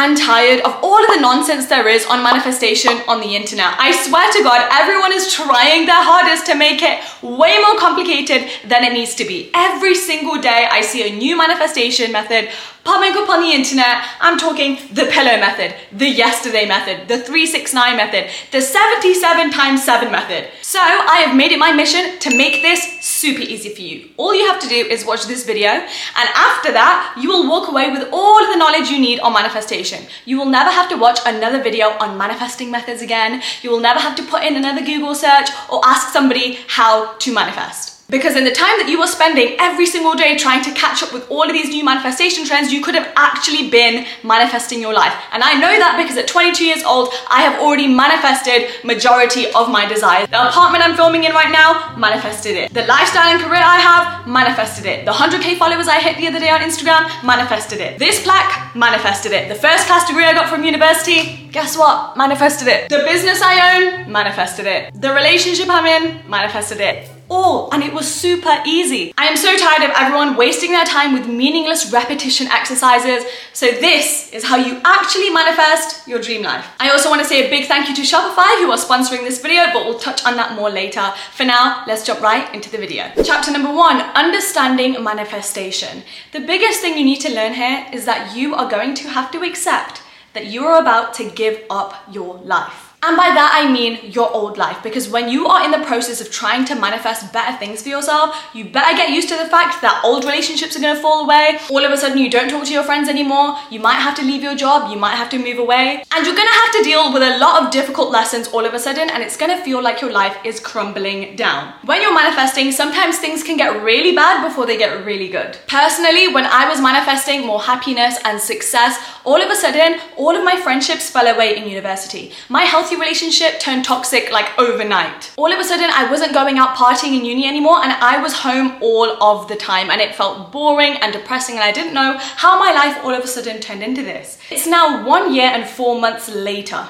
and tired of all of the nonsense there is on manifestation on the internet. I swear to God, everyone is trying their hardest to make it way more complicated than it needs to be. Every single day, I see a new manifestation method popping up on the internet. I'm talking the pillow method, the yesterday method, the 369 method, the 77 times 7 method. So I have made it my mission to make this super easy for you. All you have to do is watch this video and after that, you will walk away with all the knowledge you need on manifestation. You will never have to watch another video on manifesting methods again. You will never have to put in another Google search or ask somebody how to manifest. Because in the time that you were spending every single day trying to catch up with all of these new manifestation trends, you could have actually been manifesting your life. And I know that because at 22 years old, I have already manifested majority of my desires. The apartment I'm filming in right now, manifested it. The lifestyle and career I have, manifested it. The 100k followers I hit the other day on Instagram, manifested it. This plaque, manifested it. The first class degree I got from university, guess what? Manifested it. The business I own, manifested it. The relationship I'm in, manifested it all and it was super easy. I am so tired of everyone wasting their time with meaningless repetition exercises. So this is how you actually manifest your dream life. I also want to say a big thank you to Shopify who are sponsoring this video, but we'll touch on that more later. For now, let's jump right into the video. Chapter number one, understanding manifestation. The biggest thing you need to learn here is that you are going to have to accept that you are about to give up your life. And by that I mean your old life because when you are in the process of trying to manifest better things for yourself, you better get used to the fact that old relationships are gonna fall away. All of a sudden you don't talk to your friends anymore, you might have to leave your job, you might have to move away, and you're gonna have to deal with a lot of difficult lessons all of a sudden and it's gonna feel like your life is crumbling down. When you're manifesting, sometimes things can get really bad before they get really good. Personally, when I was manifesting more happiness and success, all of a sudden, all of my friendships fell away in university. My health healthy relationship turned toxic like overnight. All of a sudden, I wasn't going out partying in uni anymore and I was home all of the time and it felt boring and depressing and I didn't know how my life all of a sudden turned into this. It's now one year and four months later.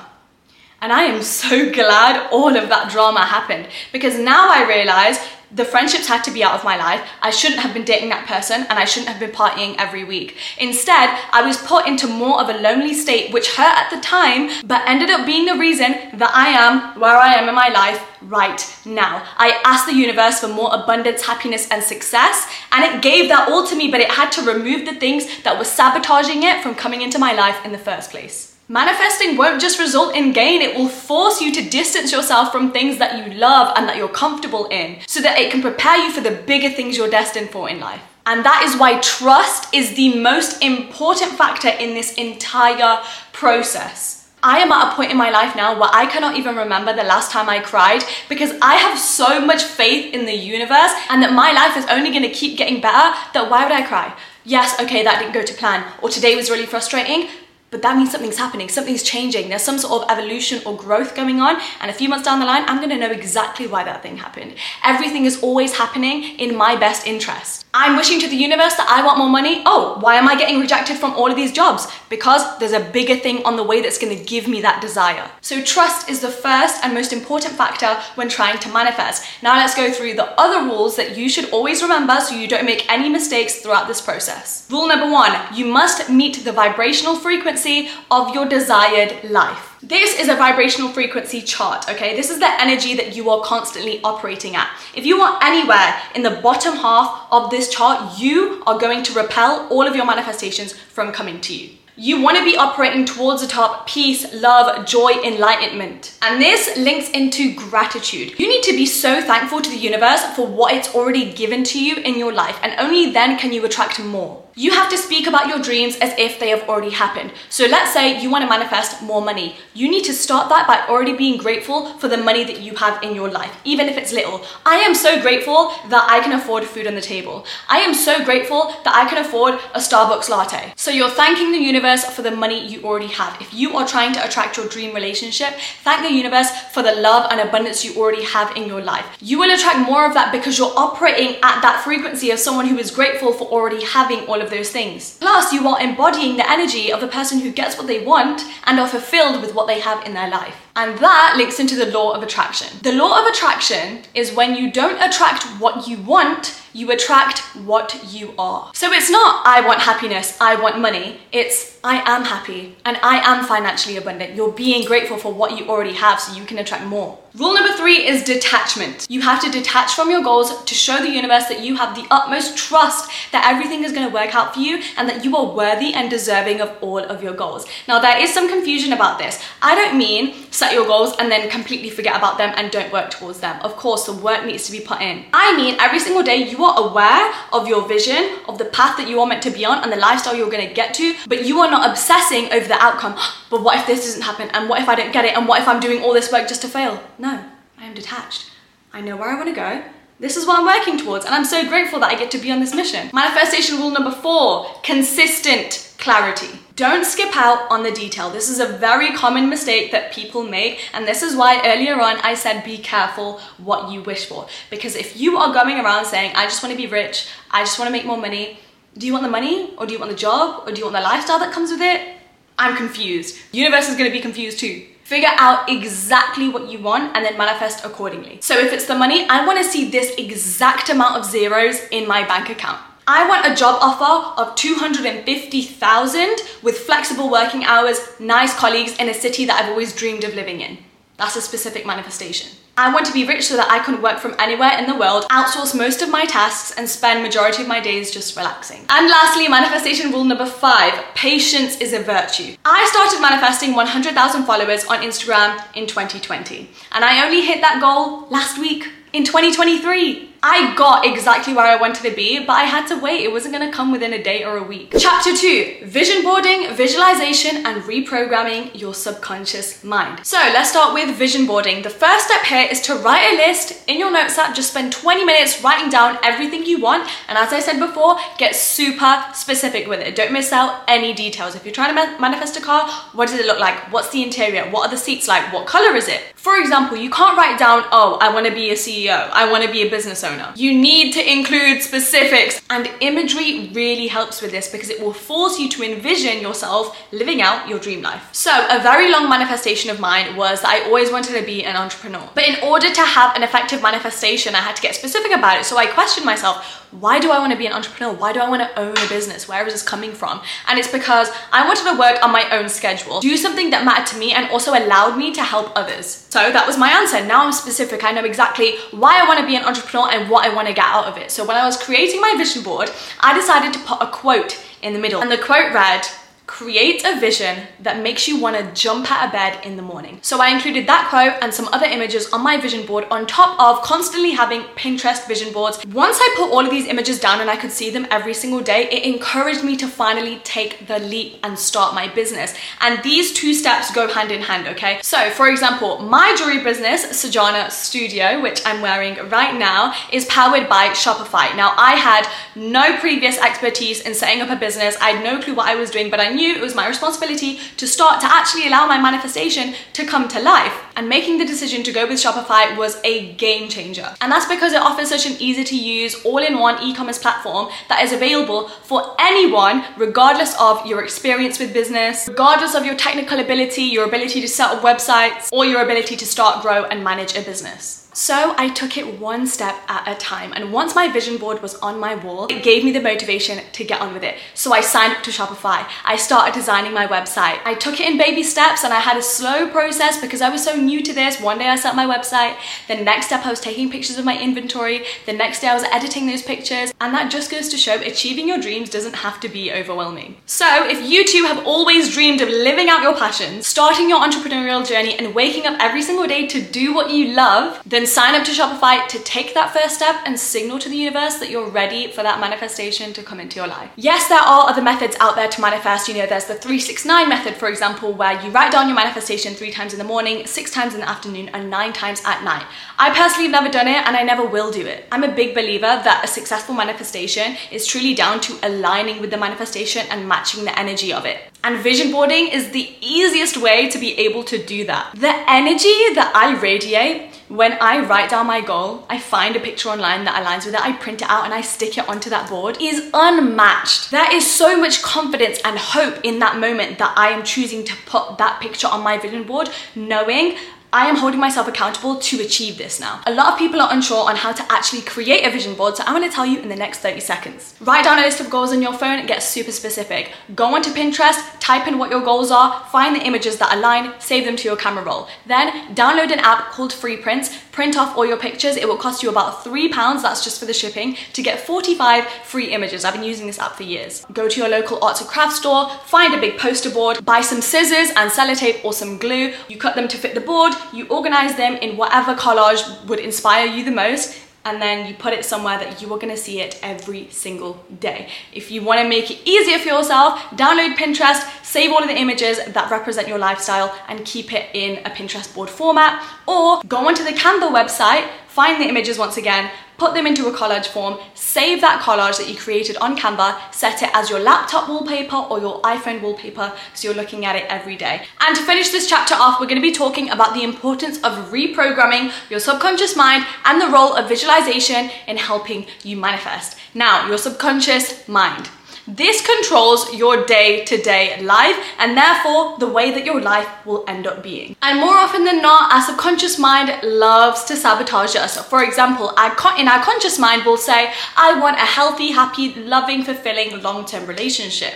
And I am so glad all of that drama happened because now I realize the friendships had to be out of my life. I shouldn't have been dating that person and I shouldn't have been partying every week. Instead, I was put into more of a lonely state, which hurt at the time, but ended up being the reason that I am where I am in my life right now. I asked the universe for more abundance, happiness, and success, and it gave that all to me, but it had to remove the things that were sabotaging it from coming into my life in the first place. Manifesting won't just result in gain, it will force you to distance yourself from things that you love and that you're comfortable in so that it can prepare you for the bigger things you're destined for in life. And that is why trust is the most important factor in this entire process. I am at a point in my life now where I cannot even remember the last time I cried because I have so much faith in the universe and that my life is only gonna keep getting better that why would I cry? Yes, okay, that didn't go to plan, or today was really frustrating, but that means something's happening, something's changing. There's some sort of evolution or growth going on. And a few months down the line, I'm gonna know exactly why that thing happened. Everything is always happening in my best interest. I'm wishing to the universe that I want more money. Oh, why am I getting rejected from all of these jobs? Because there's a bigger thing on the way that's gonna give me that desire. So trust is the first and most important factor when trying to manifest. Now let's go through the other rules that you should always remember so you don't make any mistakes throughout this process. Rule number one, you must meet the vibrational frequency of your desired life. This is a vibrational frequency chart, okay? This is the energy that you are constantly operating at. If you are anywhere in the bottom half of this chart, you are going to repel all of your manifestations from coming to you. You want to be operating towards the top peace, love, joy, enlightenment. And this links into gratitude. You need to be so thankful to the universe for what it's already given to you in your life, and only then can you attract more. You have to speak about your dreams as if they have already happened. So let's say you want to manifest more money. You need to start that by already being grateful for the money that you have in your life, even if it's little. I am so grateful that I can afford food on the table. I am so grateful that I can afford a Starbucks latte. So you're thanking the universe for the money you already have. If you are trying to attract your dream relationship, thank the universe for the love and abundance you already have in your life. You will attract more of that because you're operating at that frequency of someone who is grateful for already having all of those things. Plus, you are embodying the energy of the person who gets what they want and are fulfilled with what they have in their life. And that links into the law of attraction. The law of attraction is when you don't attract what you want, You attract what you are. So it's not, I want happiness, I want money. It's, I am happy and I am financially abundant. You're being grateful for what you already have so you can attract more. Rule number three is detachment. You have to detach from your goals to show the universe that you have the utmost trust that everything is going to work out for you and that you are worthy and deserving of all of your goals. Now, there is some confusion about this. I don't mean set your goals and then completely forget about them and don't work towards them. Of course, the work needs to be put in. I mean, every single day you are aware of your vision, of the path that you are meant to be on and the lifestyle you're going to get to, but you are not obsessing over the outcome. but what if this doesn't happen? And what if I don't get it? And what if I'm doing all this work just to fail? No, I am detached. I know where I want to go. This is what I'm working towards, and I'm so grateful that I get to be on this mission. Manifestation rule number four consistent clarity. Don't skip out on the detail. This is a very common mistake that people make, and this is why earlier on I said be careful what you wish for. Because if you are going around saying, I just want to be rich, I just want to make more money, do you want the money, or do you want the job, or do you want the lifestyle that comes with it? I'm confused. universe is going to be confused too. Figure out exactly what you want and then manifest accordingly. So if it's the money, I want to see this exact amount of zeros in my bank account. I want a job offer of 250,000 with flexible working hours, nice colleagues in a city that I've always dreamed of living in. That's a specific manifestation. I want to be rich so that I can work from anywhere in the world, outsource most of my tasks, and spend majority of my days just relaxing. And lastly, manifestation rule number five, patience is a virtue. I started manifesting 100,000 followers on Instagram in 2020, and I only hit that goal last week in 2023. I got exactly where I wanted to be, but I had to wait. It wasn't gonna come within a day or a week. Chapter two, vision boarding, visualization, and reprogramming your subconscious mind. So let's start with vision boarding. The first step here is to write a list in your notes app. Just spend 20 minutes writing down everything you want. And as I said before, get super specific with it. Don't miss out any details. If you're trying to manifest a car, what does it look like? What's the interior? What are the seats like? What color is it? For example, you can't write down, oh, I wanna be a CEO. I wanna be a business owner persona. You need to include specifics and imagery really helps with this because it will force you to envision yourself living out your dream life. So a very long manifestation of mine was that I always wanted to be an entrepreneur. But in order to have an effective manifestation, I had to get specific about it. So I questioned myself, why do I want to be an entrepreneur? Why do I want to own a business? Where is this coming from? And it's because I wanted to work on my own schedule, do something that mattered to me and also allowed me to help others. So that was my answer. Now I'm specific. I know exactly why I want to be an entrepreneur and what I want to get out of it. So when I was creating my vision board, I decided to put a quote in the middle. And the quote read, create a vision that makes you want to jump out of bed in the morning. So I included that quote and some other images on my vision board on top of constantly having Pinterest vision boards. Once I put all of these images down and I could see them every single day, it encouraged me to finally take the leap and start my business. And these two steps go hand in hand, okay? So for example, my jewelry business, Sajana Studio, which I'm wearing right now, is powered by Shopify. Now I had no previous expertise in setting up a business. I had no clue what I was doing, but I knew knew it was my responsibility to start to actually allow my manifestation to come to life. And making the decision to go with Shopify was a game changer. And that's because it offers such an easy to use, all in one e commerce platform that is available for anyone, regardless of your experience with business, regardless of your technical ability, your ability to set up websites, or your ability to start, grow, and manage a business. So I took it one step at a time. And once my vision board was on my wall, it gave me the motivation to get on with it. So I signed up to Shopify. I started designing my website. I took it in baby steps and I had a slow process because I was so new to this. One day I set my website. The next step I was taking pictures of my inventory. The next day I was editing those pictures. And that just goes to show achieving your dreams doesn't have to be overwhelming. So if you too have always dreamed of living out your passions, starting your entrepreneurial journey and waking up every single day to do what you love, then then sign up to Shopify to take that first step and signal to the universe that you're ready for that manifestation to come into your life. Yes, there are other methods out there to manifest. You know, there's the 369 method, for example, where you write down your manifestation three times in the morning, six times in the afternoon, and nine times at night. I personally have never done it and I never will do it. I'm a big believer that a successful manifestation is truly down to aligning with the manifestation and matching the energy of it. And vision boarding is the easiest way to be able to do that. The energy that I radiate when I write down my goal, I find a picture online that aligns with it, I print it out and I stick it onto that board is unmatched. There is so much confidence and hope in that moment that I am choosing to put that picture on my vision board, knowing I am holding myself accountable to achieve this now. A lot of people are unsure on how to actually create a vision board, so I'm gonna tell you in the next 30 seconds. Write down a list of goals on your phone and get super specific. Go onto Pinterest, type in what your goals are, find the images that align, save them to your camera roll. Then download an app called Free Prints, print off all your pictures. It will cost you about three pounds, that's just for the shipping, to get 45 free images. I've been using this app for years. Go to your local arts and crafts store, find a big poster board, buy some scissors and sellotape or some glue. You cut them to fit the board, you organize them in whatever collage would inspire you the most, and then you put it somewhere that you are gonna see it every single day. If you wanna make it easier for yourself, download Pinterest, save all of the images that represent your lifestyle and keep it in a Pinterest board format, or go onto the Canva website, find the images once again, put them into a collage form, save that collage that you created on Canva, set it as your laptop wallpaper or your iPhone wallpaper so you're looking at it every day. And to finish this chapter off, we're gonna be talking about the importance of reprogramming your subconscious mind and the role of visualization in helping you manifest. Now, your subconscious mind. This controls your day to day life and therefore the way that your life will end up being. And more often than not, our subconscious mind loves to sabotage us. For example, our in our conscious mind, we'll say, I want a healthy, happy, loving, fulfilling long term relationship.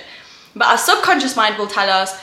But our subconscious mind will tell us,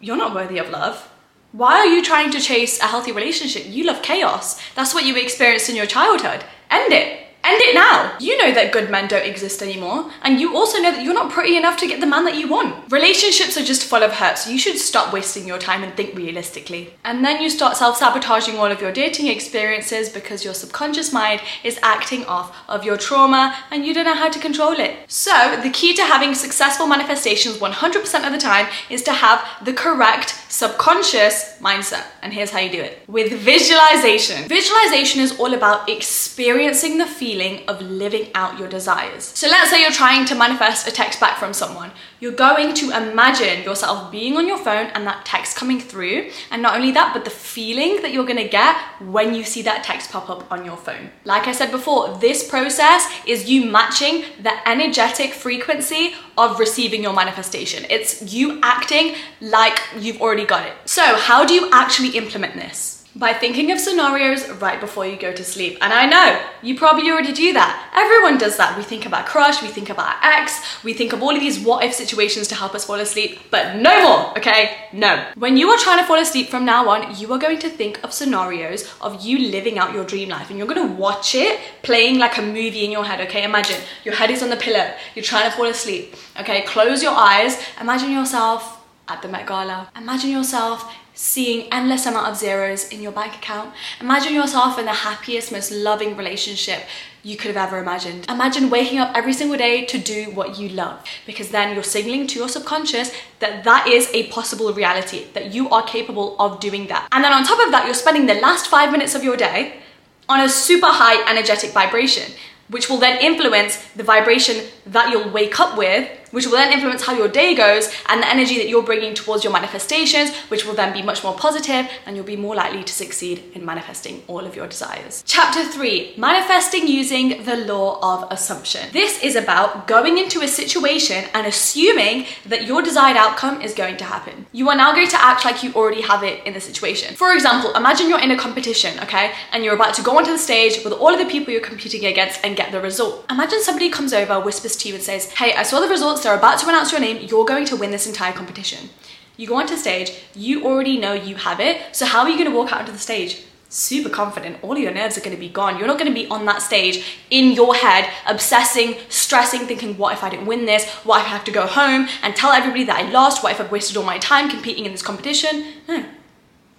You're not worthy of love. Why are you trying to chase a healthy relationship? You love chaos. That's what you experienced in your childhood. End it. End it now. You know that good men don't exist anymore, and you also know that you're not pretty enough to get the man that you want. Relationships are just full of hurt, so you should stop wasting your time and think realistically. And then you start self sabotaging all of your dating experiences because your subconscious mind is acting off of your trauma and you don't know how to control it. So, the key to having successful manifestations 100% of the time is to have the correct subconscious mindset. And here's how you do it with visualization. Visualization is all about experiencing the feeling feeling of living out your desires. So let's say you're trying to manifest a text back from someone. You're going to imagine yourself being on your phone and that text coming through. And not only that, but the feeling that you're gonna get when you see that text pop up on your phone. Like I said before, this process is you matching the energetic frequency of receiving your manifestation. It's you acting like you've already got it. So, how do you actually implement this? By thinking of scenarios right before you go to sleep. And I know you probably already do that. Everyone does that. We think about crush, we think about ex, we think of all of these what if situations to help us fall asleep, but no more, okay? No. When you are trying to fall asleep from now on, you are going to think of scenarios of you living out your dream life and you're gonna watch it playing like a movie in your head, okay? Imagine your head is on the pillow, you're trying to fall asleep, okay? Close your eyes, imagine yourself at the Met Gala. Imagine yourself seeing endless amount of zeros in your bank account. Imagine yourself in the happiest, most loving relationship you could have ever imagined. Imagine waking up every single day to do what you love because then you're signaling to your subconscious that that is a possible reality, that you are capable of doing that. And then on top of that, you're spending the last five minutes of your day on a super high energetic vibration which will then influence the vibration that you'll wake up with, which will then influence how your day goes and the energy that you're bringing towards your manifestations, which will then be much more positive and you'll be more likely to succeed in manifesting all of your desires. Chapter three, manifesting using the law of assumption. This is about going into a situation and assuming that your desired outcome is going to happen. You are now going to act like you already have it in the situation. For example, imagine you're in a competition, okay, and you're about to go onto the stage with all of the people you're competing against and get the result. Imagine somebody comes over, whispers to you and says, hey, I saw the results, they're about to announce your name, you're going to win this entire competition. You go onto stage, you already know you have it, so how are you gonna walk out onto the stage? super confident, all your nerves are going to be gone. You're not going to be on that stage in your head, obsessing, stressing, thinking, what if I didn't win this? What if I have to go home and tell everybody that I lost? What if I've wasted all my time competing in this competition? No.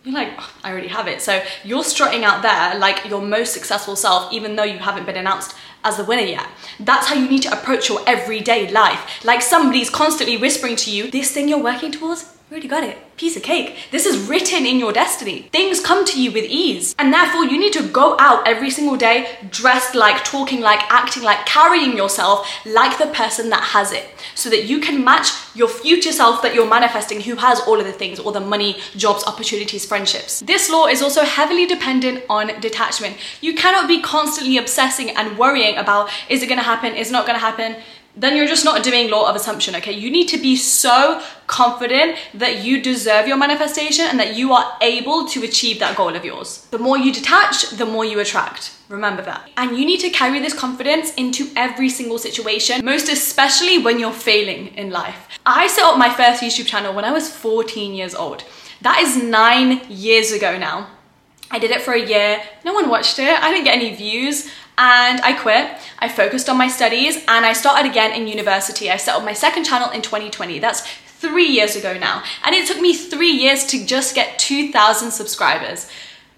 You're like, oh, I already have it. So you're strutting out there like your most successful self, even though you haven't been announced as the winner yet. That's how you need to approach your everyday life. Like somebody's constantly whispering to you, this thing you're working towards, already got it. Piece of cake. This is written in your destiny. Things come to you with ease. And therefore, you need to go out every single day dressed like, talking like, acting like, carrying yourself like the person that has it. So that you can match your future self that you're manifesting who has all of the things, all the money, jobs, opportunities, friendships. This law is also heavily dependent on detachment. You cannot be constantly obsessing and worrying about is it gonna happen, is it not gonna happen then you're just not doing law of assumption, okay? You need to be so confident that you deserve your manifestation and that you are able to achieve that goal of yours. The more you detach, the more you attract. Remember that. And you need to carry this confidence into every single situation, most especially when you're failing in life. I set up my first YouTube channel when I was 14 years old. That is nine years ago now. I did it for a year. No one watched it. I didn't get any views and I quit. I focused on my studies and I started again in university. I set up my second channel in 2020. That's three years ago now. And it took me three years to just get 2,000 subscribers.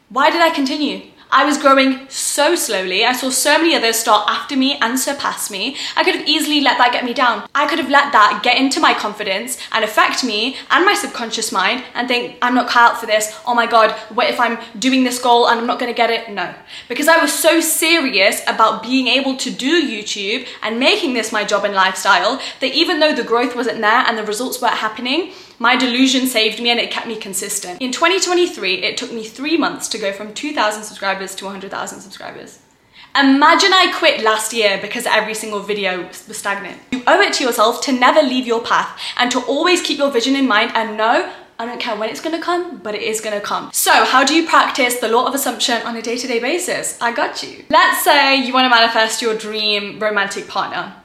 Why did I continue? I was growing so slowly. I saw so many others start after me and surpass me. I could have easily let that get me down. I could have let that get into my confidence and affect me and my subconscious mind and think, I'm not cut out for this. Oh my God, what if I'm doing this goal and I'm not gonna get it? No. Because I was so serious about being able to do YouTube and making this my job and lifestyle that even though the growth wasn't there and the results weren't happening, my delusion saved me and it kept me consistent. In 2023, it took me three months to go from 2,000 subscribers to 100,000 subscribers. Imagine I quit last year because every single video was stagnant. You owe it to yourself to never leave your path and to always keep your vision in mind and know I don't care when it's gonna come, but it is gonna come. So how do you practice the law of assumption on a day-to-day basis? I got you. Let's say you wanna manifest your dream romantic partner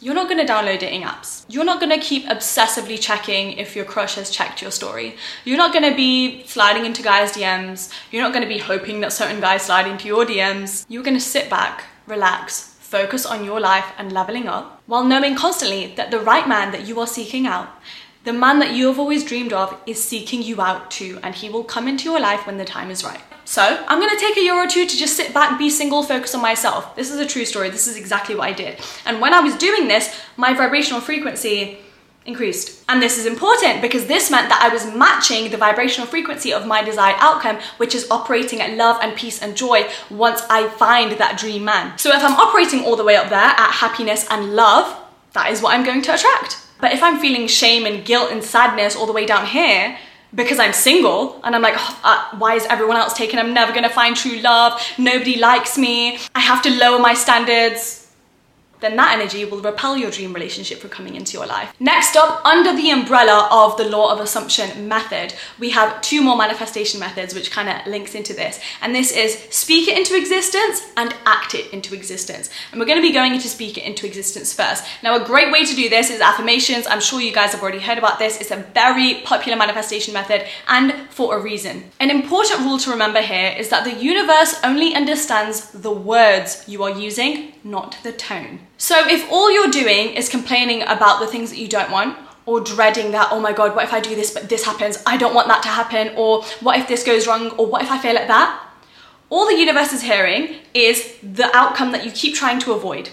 you're not gonna download dating apps. You're not gonna keep obsessively checking if your crush has checked your story. You're not gonna be sliding into guys' DMs. You're not gonna be hoping that certain guys slide into your DMs. You're gonna sit back, relax, focus on your life and leveling up while knowing constantly that the right man that you are seeking out the man that you have always dreamed of is seeking you out too, and he will come into your life when the time is right. So I'm gonna take a year or two to just sit back, be single, focus on myself. This is a true story. This is exactly what I did. And when I was doing this, my vibrational frequency increased. And this is important because this meant that I was matching the vibrational frequency of my desired outcome, which is operating at love and peace and joy once I find that dream man. So if I'm operating all the way up there at happiness and love, that is what I'm going to attract. But if I'm feeling shame and guilt and sadness all the way down here, because I'm single and I'm like, oh, uh, why is everyone else taken? I'm never gonna find true love. Nobody likes me. I have to lower my standards then that energy will repel your dream relationship from coming into your life. Next up, under the umbrella of the law of assumption method, we have two more manifestation methods which kind of links into this. And this is speak it into existence and act it into existence. And we're going to be going into speak it into existence first. Now, a great way to do this is affirmations. I'm sure you guys have already heard about this. It's a very popular manifestation method and for a reason. An important rule to remember here is that the universe only understands the words you are using, not the tone. So if all you're doing is complaining about the things that you don't want, or dreading that, oh my God, what if I do this, but this happens? I don't want that to happen. Or what if this goes wrong? Or what if I fail at that? All the universe is hearing is the outcome that you keep trying to avoid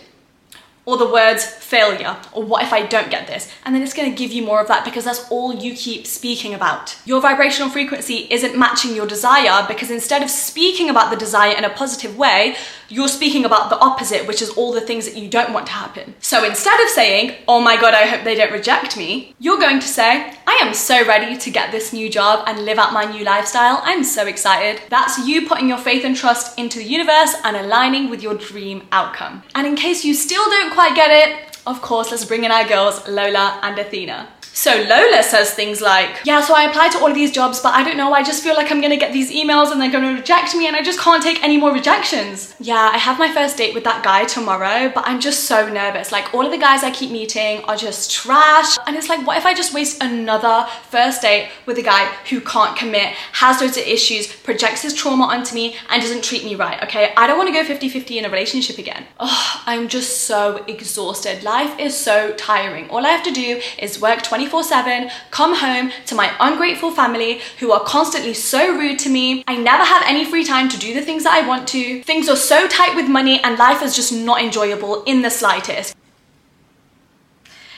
or the words failure, or what if I don't get this? And then it's gonna give you more of that because that's all you keep speaking about. Your vibrational frequency isn't matching your desire because instead of speaking about the desire in a positive way, you're speaking about the opposite, which is all the things that you don't want to happen. So instead of saying, oh my God, I hope they don't reject me, you're going to say, I am so ready to get this new job and live out my new lifestyle. I'm so excited. That's you putting your faith and trust into the universe and aligning with your dream outcome. And in case you still don't quite get it, of course, let's bring in our girls, Lola and Athena. So Lola says things like, yeah, so I applied to all of these jobs, but I don't know, I just feel like I'm gonna get these emails and they're gonna reject me and I just can't take any more rejections. Yeah, I have my first date with that guy tomorrow, but I'm just so nervous. Like all of the guys I keep meeting are just trash. And it's like, what if I just waste another first date with a guy who can't commit, has loads of issues, projects his trauma onto me and doesn't treat me right, okay? I don't wanna go 50-50 in a relationship again. Oh, I'm just so exhausted. Life is so tiring. All I have to do is work 20 24 7, come home to my ungrateful family who are constantly so rude to me. I never have any free time to do the things that I want to. Things are so tight with money and life is just not enjoyable in the slightest.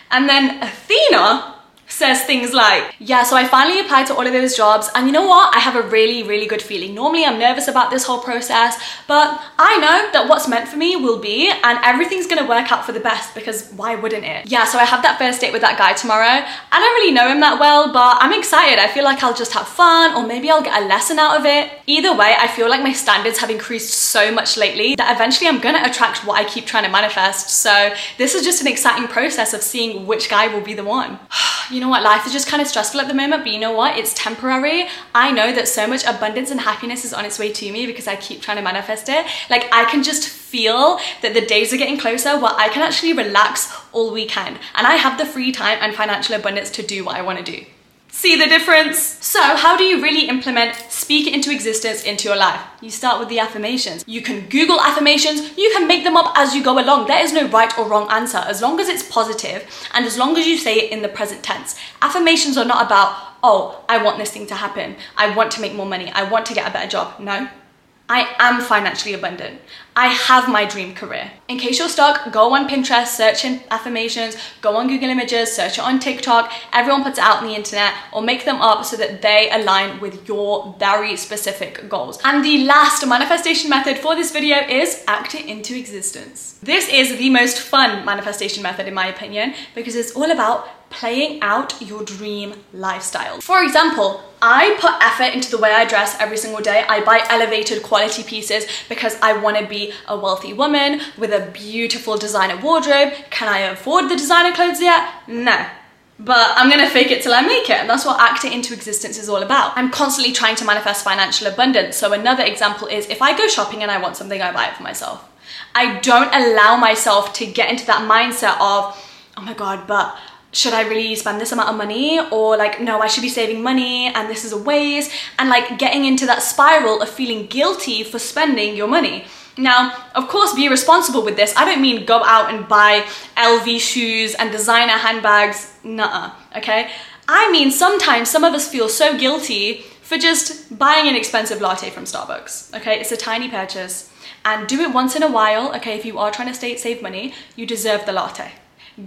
And then Athena says things like, yeah, so I finally applied to all of those jobs and you know what? I have a really, really good feeling. Normally I'm nervous about this whole process, but I know that what's meant for me will be and everything's gonna work out for the best because why wouldn't it? Yeah, so I have that first date with that guy tomorrow. I don't really know him that well, but I'm excited. I feel like I'll just have fun or maybe I'll get a lesson out of it. Either way, I feel like my standards have increased so much lately that eventually I'm gonna attract what I keep trying to manifest. So this is just an exciting process of seeing which guy will be the one. you know what, life is just kind of stressful at the moment, but you know what, it's temporary. I know that so much abundance and happiness is on its way to me because I keep trying to manifest it. Like I can just feel that the days are getting closer where I can actually relax all weekend and I have the free time and financial abundance to do what I want to do. See the difference? So how do you really implement speak it into existence into your life? You start with the affirmations. You can Google affirmations, you can make them up as you go along. There is no right or wrong answer as long as it's positive and as long as you say it in the present tense. Affirmations are not about, oh, I want this thing to happen. I want to make more money. I want to get a better job. No, I am financially abundant. I have my dream career. In case you're stuck, go on Pinterest, search in affirmations, go on Google Images, search it on TikTok. Everyone puts it out on the internet or make them up so that they align with your very specific goals. And the last manifestation method for this video is act it into existence. This is the most fun manifestation method in my opinion because it's all about playing out your dream lifestyle. For example, I put effort into the way I dress every single day. I buy elevated quality pieces because I want to be a wealthy woman with a beautiful designer wardrobe. Can I afford the designer clothes yet? No. But I'm gonna fake it till I make it, and that's what Act It Into Existence is all about. I'm constantly trying to manifest financial abundance. So, another example is if I go shopping and I want something, I buy it for myself. I don't allow myself to get into that mindset of, oh my god, but should I really spend this amount of money? Or like, no, I should be saving money and this is a waste. And like getting into that spiral of feeling guilty for spending your money. Now, of course, be responsible with this. I don't mean go out and buy LV shoes and designer handbags. Nuh okay? I mean, sometimes some of us feel so guilty for just buying an expensive latte from Starbucks, okay? It's a tiny purchase. And do it once in a while, okay? If you are trying to stay, save money, you deserve the latte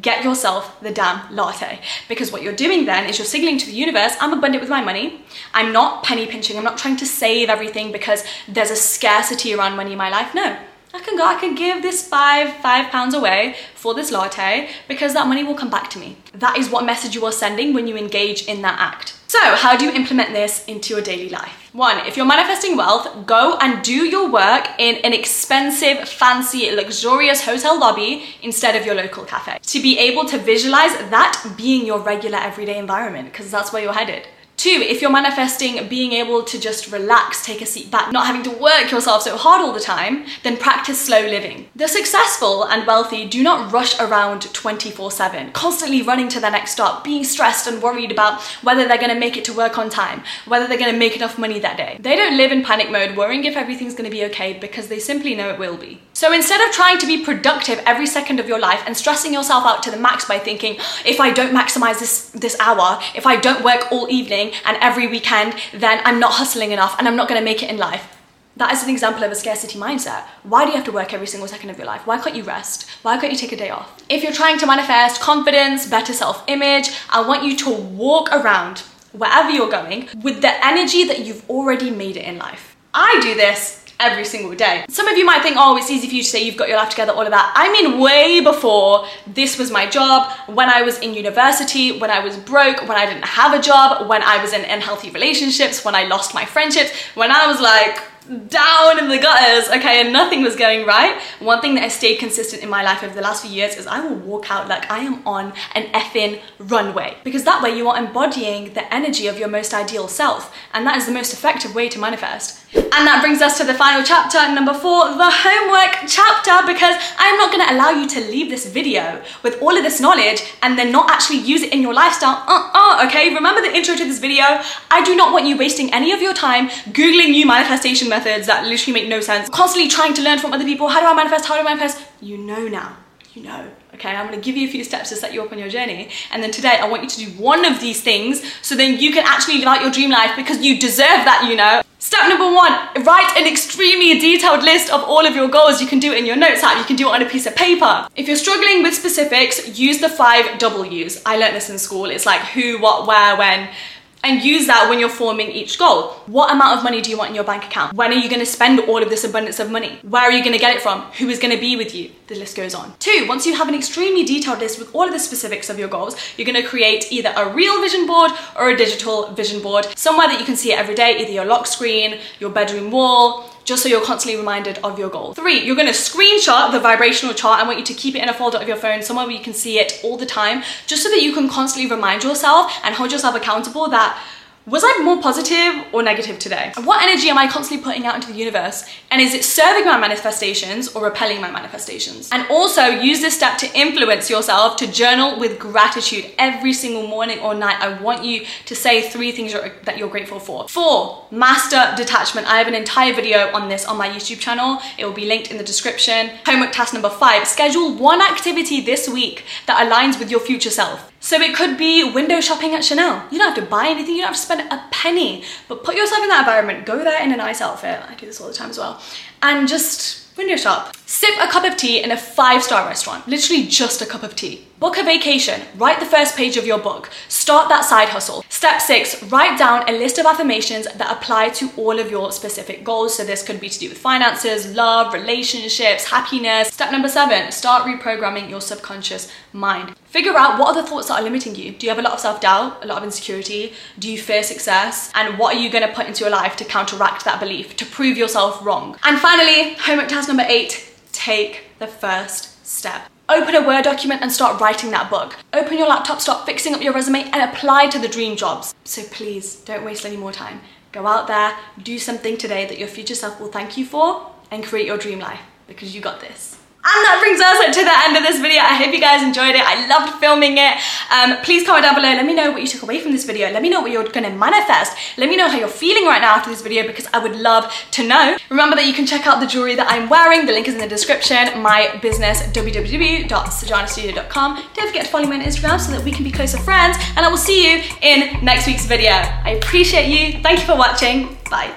get yourself the damn latte. Because what you're doing then is you're signaling to the universe, I'm abundant with my money. I'm not penny pinching. I'm not trying to save everything because there's a scarcity around money in my life. No, I can go, I can give this five, five pounds away for this latte because that money will come back to me. That is what message you are sending when you engage in that act. So how do you implement this into your daily life? One, if you're manifesting wealth, go and do your work in an expensive, fancy, luxurious hotel lobby instead of your local cafe. To be able to visualize that being your regular everyday environment, because that's where you're headed. Two, if you're manifesting being able to just relax, take a seat back, not having to work yourself so hard all the time, then practice slow living. The successful and wealthy do not rush around 24 7, constantly running to their next stop, being stressed and worried about whether they're gonna make it to work on time, whether they're gonna make enough money that day. They don't live in panic mode, worrying if everything's gonna be okay because they simply know it will be. So instead of trying to be productive every second of your life and stressing yourself out to the max by thinking, if I don't maximize this, this hour, if I don't work all evening, and every weekend, then I'm not hustling enough and I'm not gonna make it in life. That is an example of a scarcity mindset. Why do you have to work every single second of your life? Why can't you rest? Why can't you take a day off? If you're trying to manifest confidence, better self image, I want you to walk around wherever you're going with the energy that you've already made it in life. I do this every single day. Some of you might think, oh, it's easy for you to say you've got your life together, all of that. I mean, way before this was my job, when I was in university, when I was broke, when I didn't have a job, when I was in unhealthy relationships, when I lost my friendships, when I was like, down in the gutters, okay, and nothing was going right. One thing that has stayed consistent in my life over the last few years is I will walk out like I am on an effing runway because that way you are embodying the energy of your most ideal self, and that is the most effective way to manifest. And that brings us to the final chapter, number four, the homework chapter, because I'm not gonna allow you to leave this video with all of this knowledge and then not actually use it in your lifestyle. Uh-uh, okay? Remember the intro to this video? I do not want you wasting any of your time Googling new manifestation methods that literally make no sense, constantly trying to learn from other people. How do I manifest? How do I manifest? You know now. You know Okay, I'm gonna give you a few steps to set you up on your journey. And then today, I want you to do one of these things so then you can actually live out your dream life because you deserve that, you know. Step number one, write an extremely detailed list of all of your goals. You can do it in your notes app, you can do it on a piece of paper. If you're struggling with specifics, use the five W's. I learned this in school. It's like who, what, where, when and use that when you're forming each goal. What amount of money do you want in your bank account? When are you gonna spend all of this abundance of money? Where are you gonna get it from? Who is gonna be with you? The list goes on. Two, once you have an extremely detailed list with all of the specifics of your goals, you're gonna create either a real vision board or a digital vision board, somewhere that you can see it every day, either your lock screen, your bedroom wall, just so you're constantly reminded of your goal. Three, you're gonna screenshot the vibrational chart. I want you to keep it in a folder of your phone, somewhere where you can see it all the time, just so that you can constantly remind yourself and hold yourself accountable that was I more positive or negative today? What energy am I constantly putting out into the universe? And is it serving my manifestations or repelling my manifestations? And also use this step to influence yourself to journal with gratitude every single morning or night. I want you to say three things you're, that you're grateful for. Four, master detachment. I have an entire video on this on my YouTube channel. It will be linked in the description. Homework task number five, schedule one activity this week that aligns with your future self. So it could be window shopping at Chanel. You don't have to buy anything, you don't have to spend a penny, but put yourself in that environment. Go there in a nice outfit. I do this all the time as well. And just window shop. Sip a cup of tea in a five star restaurant. Literally just a cup of tea. Book a vacation. Write the first page of your book. Start that side hustle. Step six, write down a list of affirmations that apply to all of your specific goals. So this could be to do with finances, love, relationships, happiness. Step number seven, start reprogramming your subconscious mind. Figure out what are the thoughts that are limiting you. Do you have a lot of self doubt, a lot of insecurity? Do you fear success? And what are you gonna put into your life to counteract that belief, to prove yourself wrong? And finally, homework task number eight, take the first step. Open a Word document and start writing that book. Open your laptop, start fixing up your resume and apply to the dream jobs. So please don't waste any more time. Go out there, do something today that your future self will thank you for and create your dream life because you got this. And that brings us to the end of this video. I hope you guys enjoyed it. I loved filming it. Um, please comment down below. Let me know what you took away from this video. Let me know what you're gonna manifest. Let me know how you're feeling right now after this video because I would love to know. Remember that you can check out the jewelry that I'm wearing. The link is in the description. My business, www.sajanastudio.com. Don't forget to follow me on Instagram so that we can be closer friends. And I will see you in next week's video. I appreciate you. Thank you for watching. Bye.